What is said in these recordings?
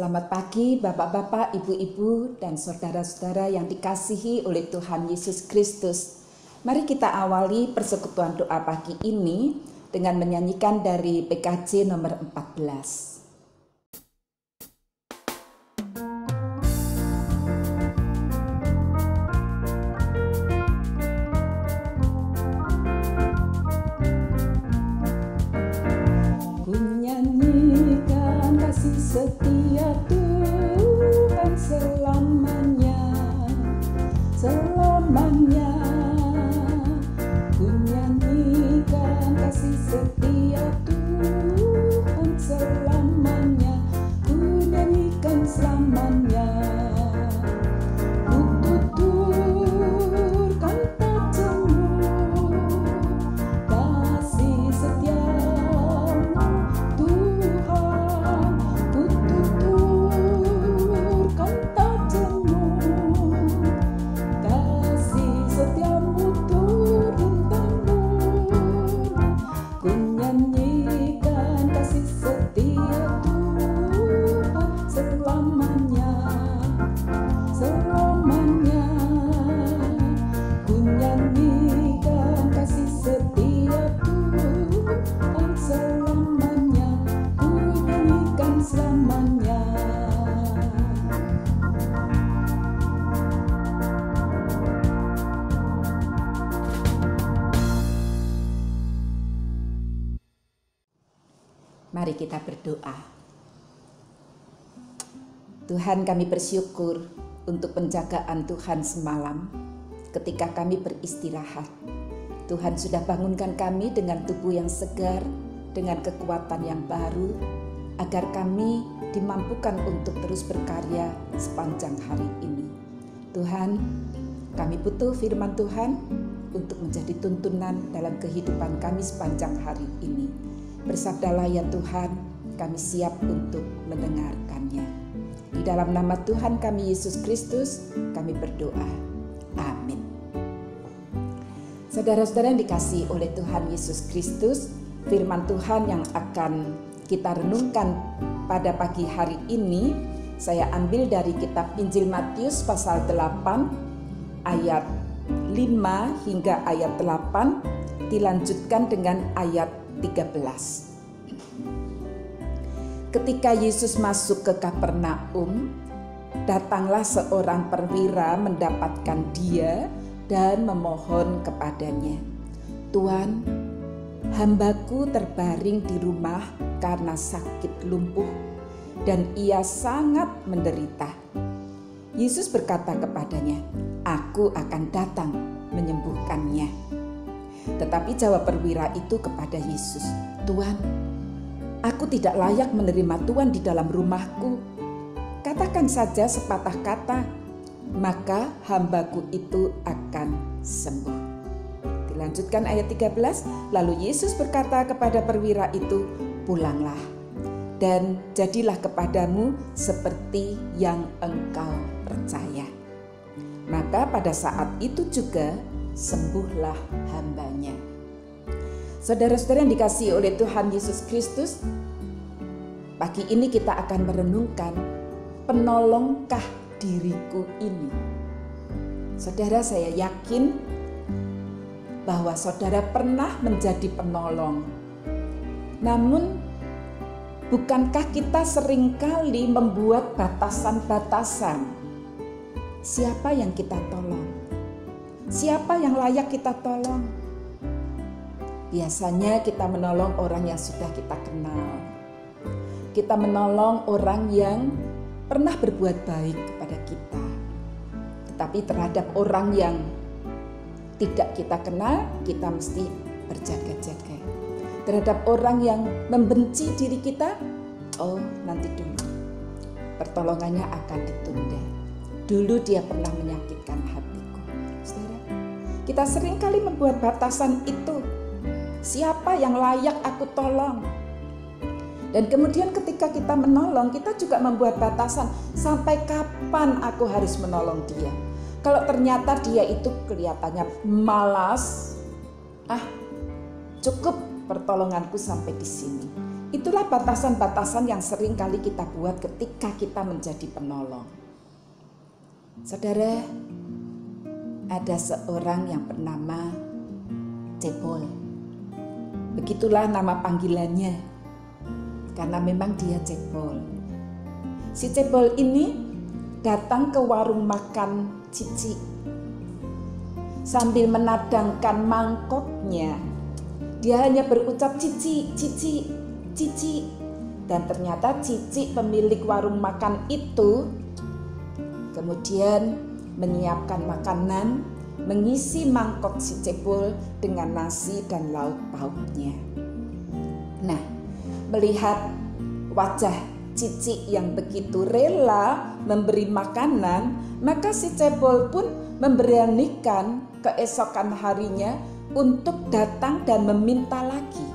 Selamat pagi Bapak-bapak, Ibu-ibu, dan saudara-saudara yang dikasihi oleh Tuhan Yesus Kristus. Mari kita awali persekutuan doa pagi ini dengan menyanyikan dari PKJ nomor 14. Mari Tuhan kami bersyukur untuk penjagaan Tuhan semalam ketika kami beristirahat. Tuhan sudah bangunkan kami dengan tubuh yang segar, dengan kekuatan yang baru, agar kami dimampukan untuk terus berkarya sepanjang hari ini. Tuhan, kami butuh firman Tuhan untuk menjadi tuntunan dalam kehidupan kami sepanjang hari ini. Bersabdalah ya Tuhan, kami siap untuk mendengarkannya. Di dalam nama Tuhan kami Yesus Kristus, kami berdoa. Amin. Saudara-saudara yang dikasih oleh Tuhan Yesus Kristus, firman Tuhan yang akan kita renungkan pada pagi hari ini, saya ambil dari kitab Injil Matius pasal 8 ayat 5 hingga ayat 8 dilanjutkan dengan ayat 13. Ketika Yesus masuk ke Kapernaum, datanglah seorang perwira mendapatkan dia dan memohon kepadanya, "Tuan, hambaku terbaring di rumah karena sakit lumpuh dan ia sangat menderita." Yesus berkata kepadanya, "Aku akan datang menyembuhkannya." Tetapi jawab perwira itu kepada Yesus, "Tuhan, aku tidak layak menerima Tuhan di dalam rumahku. Katakan saja sepatah kata, maka hambaku itu akan sembuh." Dilanjutkan ayat 13, lalu Yesus berkata kepada perwira itu, "Pulanglah dan jadilah kepadamu seperti yang engkau percaya." Maka pada saat itu juga sembuhlah hambanya. Saudara-saudara yang dikasih oleh Tuhan Yesus Kristus, pagi ini kita akan merenungkan penolongkah diriku ini. Saudara saya yakin bahwa saudara pernah menjadi penolong. Namun bukankah kita sering kali membuat batasan-batasan siapa yang kita tolong? Siapa yang layak kita tolong? Biasanya kita menolong orang yang sudah kita kenal. Kita menolong orang yang pernah berbuat baik kepada kita. Tetapi terhadap orang yang tidak kita kenal, kita mesti berjaga-jaga. Terhadap orang yang membenci diri kita, oh nanti dulu. Pertolongannya akan ditunda. Dulu dia pernah menyakitkan hati kita sering kali membuat batasan itu. Siapa yang layak aku tolong? Dan kemudian ketika kita menolong, kita juga membuat batasan sampai kapan aku harus menolong dia. Kalau ternyata dia itu kelihatannya malas, ah cukup pertolonganku sampai di sini. Itulah batasan-batasan yang sering kali kita buat ketika kita menjadi penolong. Saudara, ada seorang yang bernama Cepol. Begitulah nama panggilannya, karena memang dia Cepol. Si Cepol ini datang ke warung makan Cici sambil menadangkan mangkoknya. Dia hanya berucap cici, cici, cici. Dan ternyata cici pemilik warung makan itu kemudian menyiapkan makanan, mengisi mangkok si cepul dengan nasi dan lauk pauknya. Nah, melihat wajah Cici yang begitu rela memberi makanan, maka si Cepol pun memberanikan keesokan harinya untuk datang dan meminta lagi.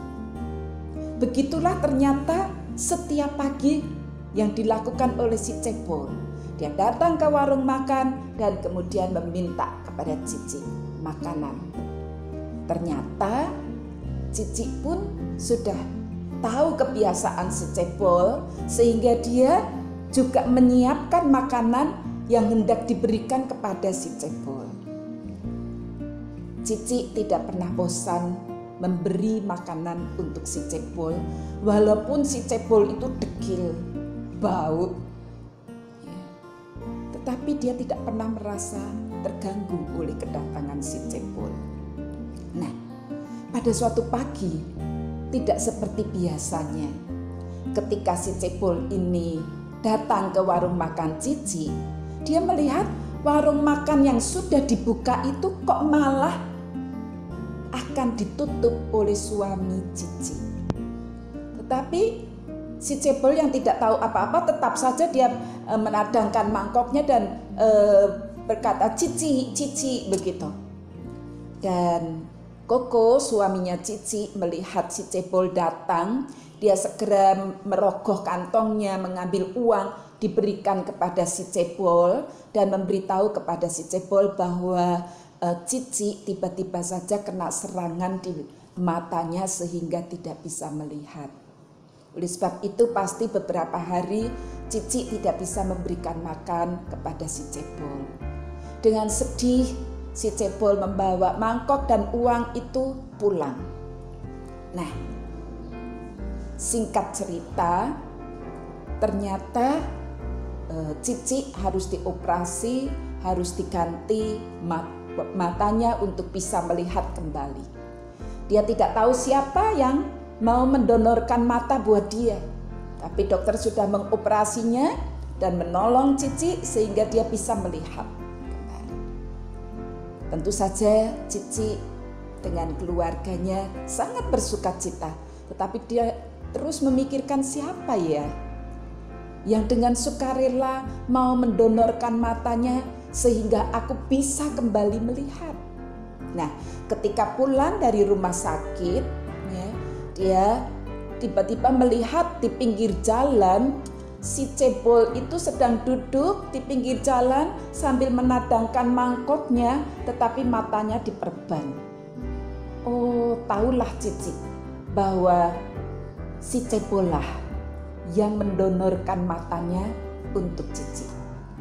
Begitulah ternyata setiap pagi yang dilakukan oleh si Cepol. Dia datang ke warung makan dan kemudian meminta kepada Cici makanan. Ternyata Cici pun sudah tahu kebiasaan si Cepol sehingga dia juga menyiapkan makanan yang hendak diberikan kepada si Cepol. Cici tidak pernah bosan memberi makanan untuk si Cepol walaupun si Cepol itu dekil, bau. Tetapi dia tidak pernah merasa terganggu oleh kedatangan si Cepol. Nah, pada suatu pagi tidak seperti biasanya. Ketika si Cepul ini datang ke warung makan Cici, dia melihat warung makan yang sudah dibuka itu kok malah akan ditutup oleh suami Cici. Tetapi si Cepul yang tidak tahu apa-apa tetap saja dia e, menadangkan mangkoknya dan e, berkata cici cici begitu. Dan Koko suaminya Cici melihat si Cepol datang, dia segera merogoh kantongnya mengambil uang diberikan kepada si Cepol dan memberitahu kepada si Cepol bahwa e, Cici tiba-tiba saja kena serangan di matanya sehingga tidak bisa melihat. Oleh sebab itu pasti beberapa hari Cici tidak bisa memberikan makan kepada si Cepol. Dengan sedih si Cepol membawa mangkok dan uang itu pulang. Nah, singkat cerita, ternyata e, Cici harus dioperasi, harus diganti mat, matanya untuk bisa melihat kembali. Dia tidak tahu siapa yang mau mendonorkan mata buat dia. Tapi dokter sudah mengoperasinya dan menolong Cici sehingga dia bisa melihat. Tentu saja Cici dengan keluarganya sangat bersuka cita, tetapi dia terus memikirkan siapa ya yang dengan sukarela mau mendonorkan matanya sehingga aku bisa kembali melihat. Nah, ketika pulang dari rumah sakit, ya, dia tiba-tiba melihat di pinggir jalan si cebol itu sedang duduk di pinggir jalan sambil menadangkan mangkoknya tetapi matanya diperban. Oh, tahulah Cici bahwa si cebolah yang mendonorkan matanya untuk Cici.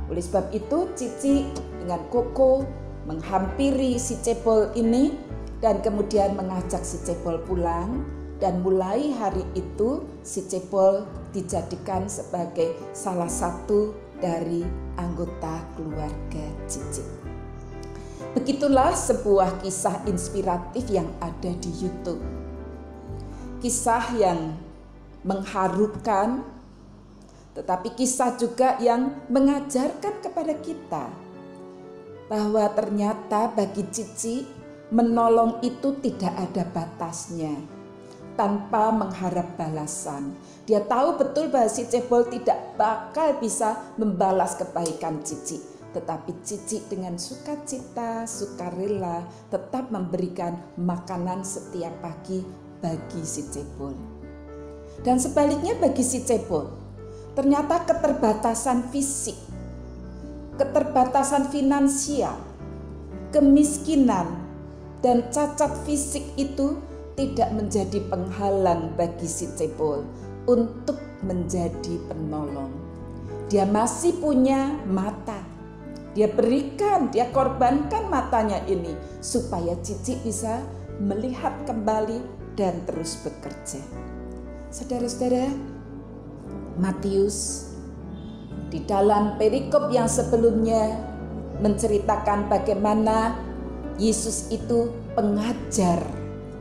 Oleh sebab itu Cici dengan Koko menghampiri si cebol ini dan kemudian mengajak si cebol pulang dan mulai hari itu si Cepol dijadikan sebagai salah satu dari anggota keluarga Cici. Begitulah sebuah kisah inspiratif yang ada di YouTube. Kisah yang mengharukan tetapi kisah juga yang mengajarkan kepada kita bahwa ternyata bagi Cici menolong itu tidak ada batasnya tanpa mengharap balasan. Dia tahu betul bahwa si cebol tidak bakal bisa membalas kebaikan Cici. Tetapi Cici dengan sukacita, sukarela tetap memberikan makanan setiap pagi bagi si cebol. Dan sebaliknya bagi si cebol, ternyata keterbatasan fisik, keterbatasan finansial, kemiskinan, dan cacat fisik itu tidak menjadi penghalang bagi si Cepol untuk menjadi penolong. Dia masih punya mata. Dia berikan, dia korbankan matanya ini supaya Cici bisa melihat kembali dan terus bekerja. Saudara-saudara, Matius di dalam perikop yang sebelumnya menceritakan bagaimana Yesus itu pengajar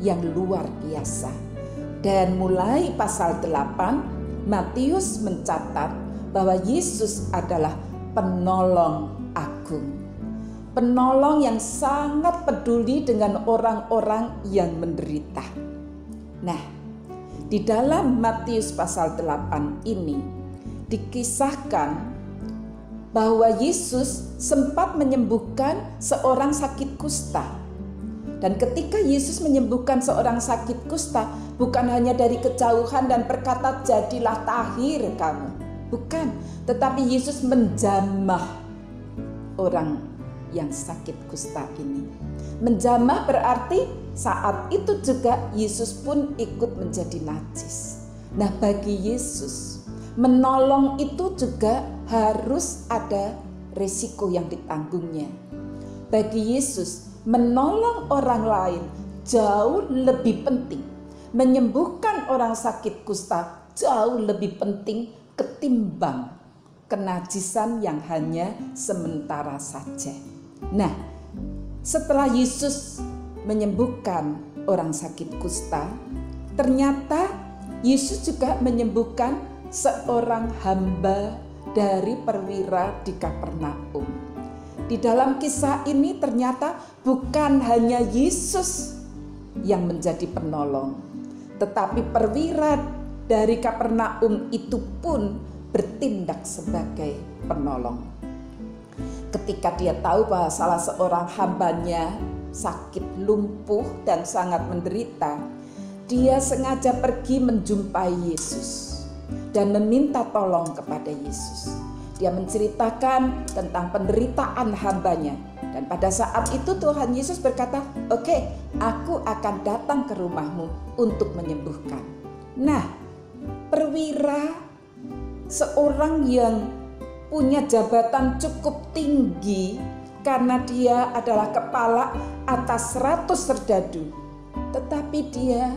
yang luar biasa. Dan mulai pasal 8, Matius mencatat bahwa Yesus adalah penolong agung. Penolong yang sangat peduli dengan orang-orang yang menderita. Nah, di dalam Matius pasal 8 ini dikisahkan bahwa Yesus sempat menyembuhkan seorang sakit kusta dan ketika Yesus menyembuhkan seorang sakit kusta, bukan hanya dari kejauhan dan berkata, "Jadilah tahir kamu." Bukan, tetapi Yesus menjamah orang yang sakit kusta ini. Menjamah berarti saat itu juga Yesus pun ikut menjadi najis. Nah, bagi Yesus, menolong itu juga harus ada resiko yang ditanggungnya. Bagi Yesus, menolong orang lain jauh lebih penting. Menyembuhkan orang sakit kusta jauh lebih penting ketimbang kenajisan yang hanya sementara saja. Nah, setelah Yesus menyembuhkan orang sakit kusta, ternyata Yesus juga menyembuhkan seorang hamba dari perwira di Kapernaum. Di dalam kisah ini ternyata bukan hanya Yesus yang menjadi penolong, tetapi perwira dari Kapernaum itu pun bertindak sebagai penolong. Ketika dia tahu bahwa salah seorang hambanya sakit lumpuh dan sangat menderita, dia sengaja pergi menjumpai Yesus dan meminta tolong kepada Yesus. Dia menceritakan tentang penderitaan hambanya. Dan pada saat itu Tuhan Yesus berkata, oke okay, aku akan datang ke rumahmu untuk menyembuhkan. Nah perwira seorang yang punya jabatan cukup tinggi karena dia adalah kepala atas seratus serdadu. Tetapi dia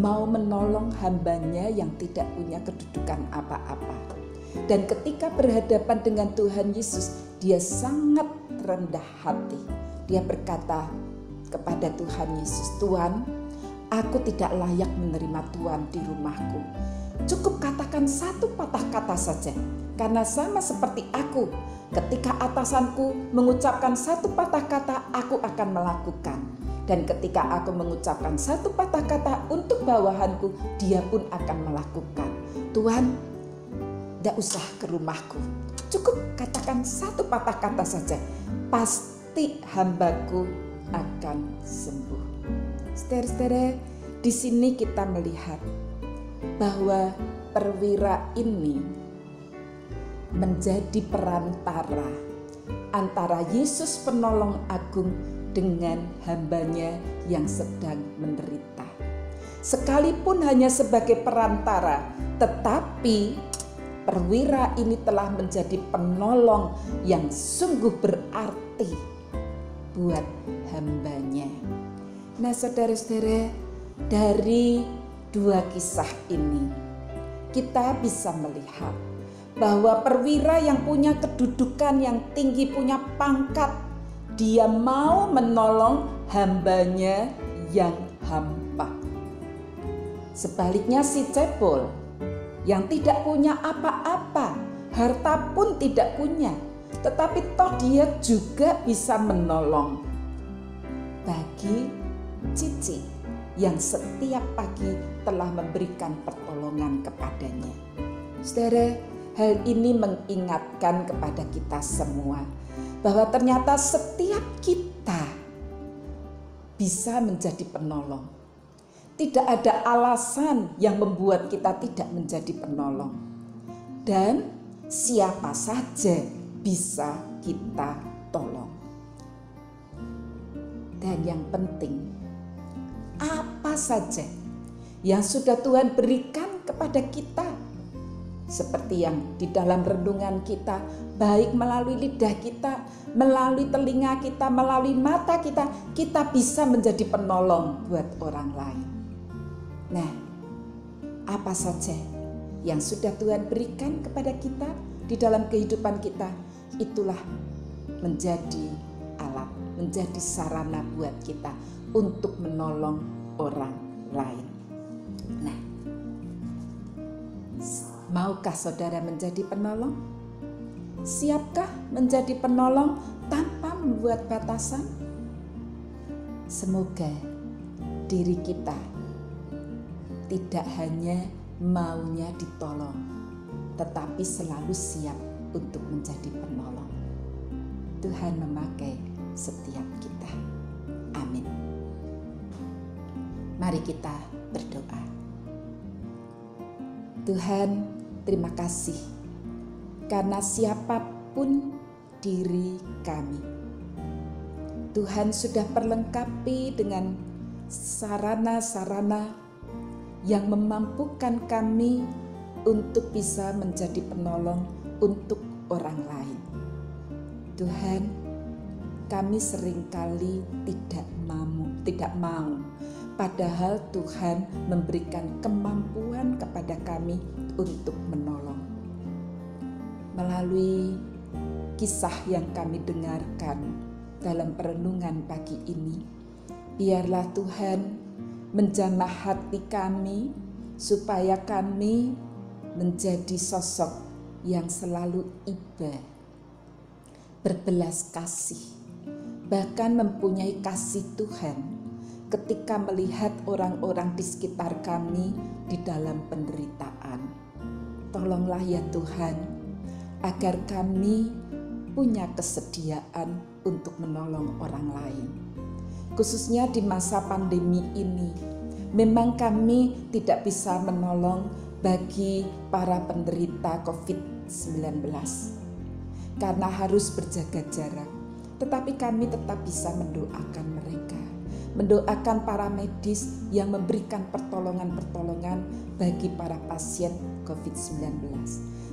mau menolong hambanya yang tidak punya kedudukan apa-apa. Dan ketika berhadapan dengan Tuhan Yesus, dia sangat rendah hati. Dia berkata kepada Tuhan Yesus, "Tuhan, aku tidak layak menerima Tuhan di rumahku. Cukup katakan satu patah kata saja, karena sama seperti aku, ketika atasanku mengucapkan satu patah kata, aku akan melakukan." Dan ketika aku mengucapkan satu patah kata untuk bawahanku, dia pun akan melakukan. Tuhan, tidak usah ke rumahku. Cukup katakan satu patah kata saja. Pasti hambaku akan sembuh. Saudara-saudara, di sini kita melihat bahwa perwira ini menjadi perantara antara Yesus penolong agung dengan hambanya yang sedang menderita. Sekalipun hanya sebagai perantara, tetapi perwira ini telah menjadi penolong yang sungguh berarti buat hambanya. Nah saudara-saudara dari dua kisah ini kita bisa melihat bahwa perwira yang punya kedudukan yang tinggi, punya pangkat, dia mau menolong hambanya yang hampa. Sebaliknya si Cepol yang tidak punya apa-apa, harta pun tidak punya, tetapi toh dia juga bisa menolong. Bagi Cici yang setiap pagi telah memberikan pertolongan kepadanya. Saudara, hal ini mengingatkan kepada kita semua bahwa ternyata setiap kita bisa menjadi penolong tidak ada alasan yang membuat kita tidak menjadi penolong. Dan siapa saja bisa kita tolong. Dan yang penting, apa saja yang sudah Tuhan berikan kepada kita. Seperti yang di dalam renungan kita, baik melalui lidah kita, melalui telinga kita, melalui mata kita, kita bisa menjadi penolong buat orang lain. Nah, apa saja yang sudah Tuhan berikan kepada kita di dalam kehidupan kita, itulah menjadi alat, menjadi sarana buat kita untuk menolong orang lain. Nah, maukah saudara menjadi penolong? Siapkah menjadi penolong tanpa membuat batasan? Semoga diri kita tidak hanya maunya ditolong, tetapi selalu siap untuk menjadi penolong. Tuhan memakai setiap kita. Amin. Mari kita berdoa. Tuhan, terima kasih karena siapa pun diri kami. Tuhan sudah perlengkapi dengan sarana-sarana yang memampukan kami untuk bisa menjadi penolong untuk orang lain. Tuhan, kami sering kali tidak mau, tidak mau. Padahal Tuhan memberikan kemampuan kepada kami untuk menolong. Melalui kisah yang kami dengarkan dalam perenungan pagi ini, biarlah Tuhan menjamah hati kami supaya kami menjadi sosok yang selalu iba, berbelas kasih, bahkan mempunyai kasih Tuhan ketika melihat orang-orang di sekitar kami di dalam penderitaan. Tolonglah ya Tuhan, agar kami punya kesediaan untuk menolong orang lain khususnya di masa pandemi ini. Memang kami tidak bisa menolong bagi para penderita COVID-19 karena harus berjaga jarak. Tetapi kami tetap bisa mendoakan mereka, mendoakan para medis yang memberikan pertolongan-pertolongan bagi para pasien COVID-19.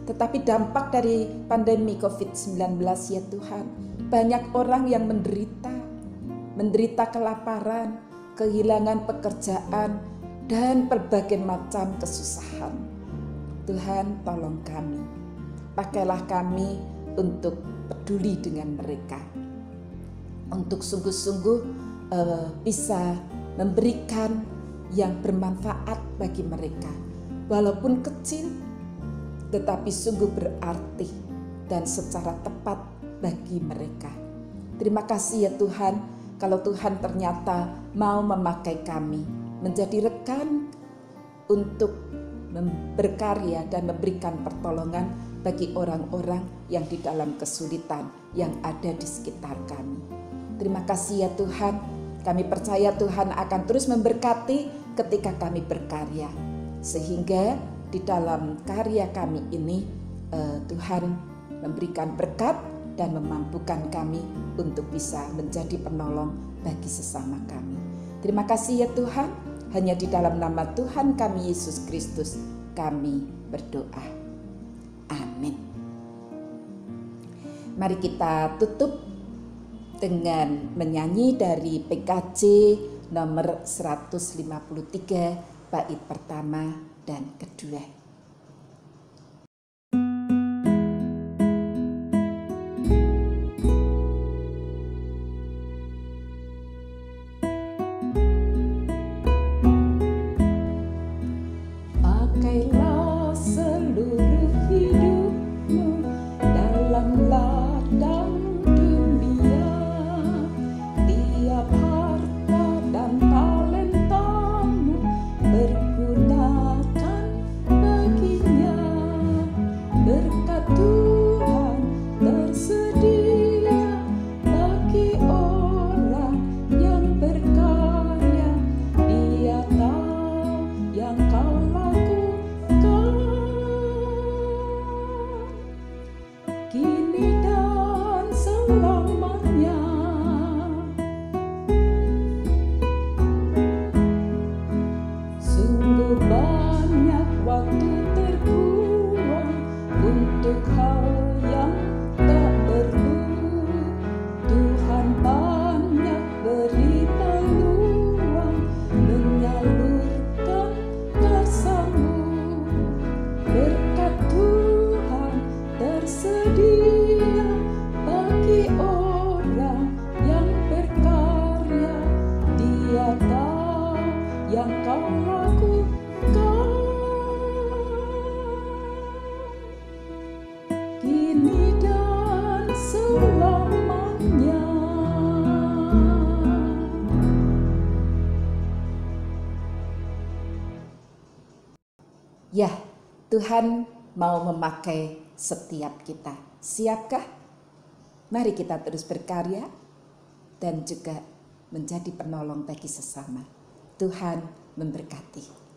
Tetapi dampak dari pandemi COVID-19 ya Tuhan, banyak orang yang menderita menderita kelaparan, kehilangan pekerjaan, dan berbagai macam kesusahan. Tuhan, tolong kami. Pakailah kami untuk peduli dengan mereka. Untuk sungguh-sungguh uh, bisa memberikan yang bermanfaat bagi mereka. Walaupun kecil, tetapi sungguh berarti dan secara tepat bagi mereka. Terima kasih ya Tuhan kalau Tuhan ternyata mau memakai kami menjadi rekan untuk berkarya dan memberikan pertolongan bagi orang-orang yang di dalam kesulitan yang ada di sekitar kami. Terima kasih ya Tuhan, kami percaya Tuhan akan terus memberkati ketika kami berkarya. Sehingga di dalam karya kami ini eh, Tuhan memberikan berkat dan memampukan kami untuk bisa menjadi penolong bagi sesama kami. Terima kasih ya Tuhan, hanya di dalam nama Tuhan kami Yesus Kristus kami berdoa. Amin. Mari kita tutup dengan menyanyi dari PKJ nomor 153 bait pertama dan kedua. Tuhan mau memakai setiap kita. Siapkah? Mari kita terus berkarya dan juga menjadi penolong bagi sesama. Tuhan memberkati.